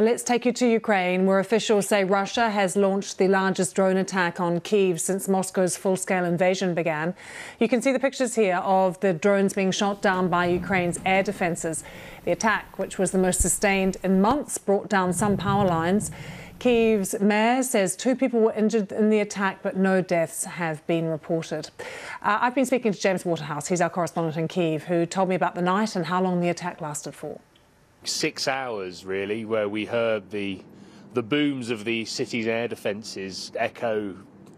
Let's take you to Ukraine, where officials say Russia has launched the largest drone attack on Kyiv since Moscow's full scale invasion began. You can see the pictures here of the drones being shot down by Ukraine's air defences. The attack, which was the most sustained in months, brought down some power lines. Kyiv's mayor says two people were injured in the attack, but no deaths have been reported. Uh, I've been speaking to James Waterhouse, he's our correspondent in Kyiv, who told me about the night and how long the attack lasted for six hours really where we heard the the booms of the city's air defences echo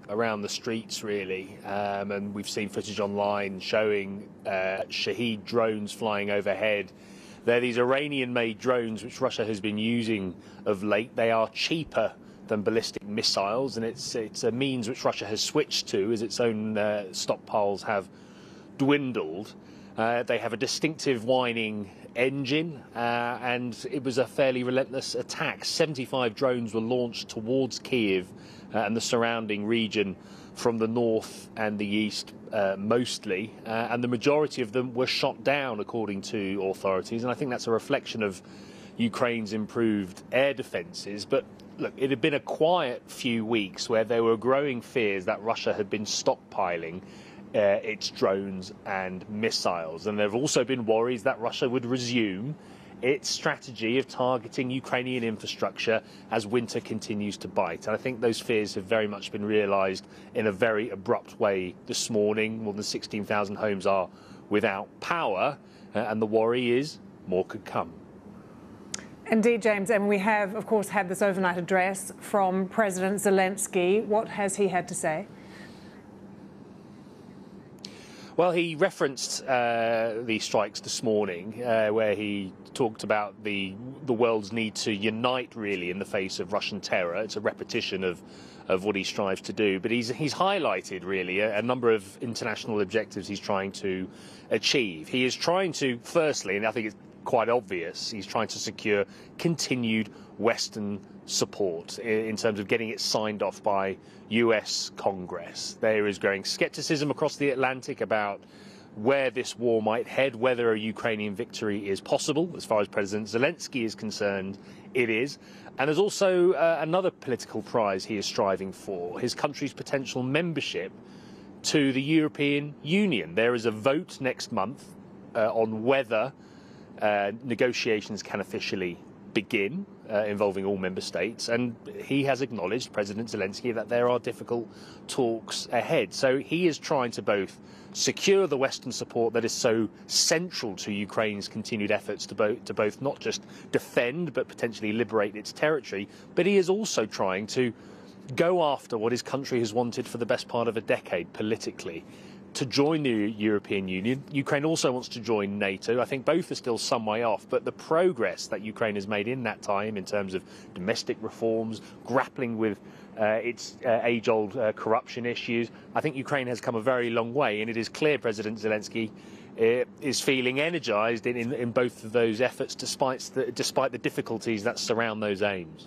around the streets really. Um, and we've seen footage online showing uh, Shahed drones flying overhead. They're these Iranian made drones which Russia has been using of late. They are cheaper than ballistic missiles and it's it's a means which Russia has switched to as its own uh, stockpiles have dwindled. Uh, they have a distinctive whining engine, uh, and it was a fairly relentless attack. 75 drones were launched towards Kyiv uh, and the surrounding region from the north and the east uh, mostly, uh, and the majority of them were shot down, according to authorities. And I think that's a reflection of Ukraine's improved air defences. But look, it had been a quiet few weeks where there were growing fears that Russia had been stockpiling uh, its drones and missiles. And there have also been worries that Russia would resume its strategy of targeting Ukrainian infrastructure as winter continues to bite. And I think those fears have very much been realised in a very abrupt way this morning. More than 16,000 homes are without power, uh, and the worry is more could come. Indeed, James, and we have, of course, had this overnight address from President Zelensky. What has he had to say? Well, he referenced uh, the strikes this morning, uh, where he talked about the the world's need to unite really in the face of Russian terror. It's a repetition of of what he strives to do, but he's he's highlighted really a, a number of international objectives he's trying to achieve. He is trying to, firstly, and I think it's quite obvious. He's trying to secure continued Western support in terms of getting it signed off by US Congress. There is growing skepticism across the Atlantic about where this war might head, whether a Ukrainian victory is possible. As far as President Zelensky is concerned, it is. And there's also uh, another political prize he is striving for his country's potential membership to the European Union. There is a vote next month uh, on whether uh, negotiations can officially begin uh, involving all member states. And he has acknowledged, President Zelensky, that there are difficult talks ahead. So he is trying to both secure the Western support that is so central to Ukraine's continued efforts to, bo- to both not just defend but potentially liberate its territory, but he is also trying to go after what his country has wanted for the best part of a decade politically to join the European Union. Ukraine also wants to join NATO. I think both are still some way off, but the progress that Ukraine has made in that time in terms of domestic reforms, grappling with uh, its uh, age old uh, corruption issues, I think Ukraine has come a very long way, and it is clear President Zelensky uh, is feeling energized in, in, in, both of those efforts despite the, despite the difficulties that surround those aims.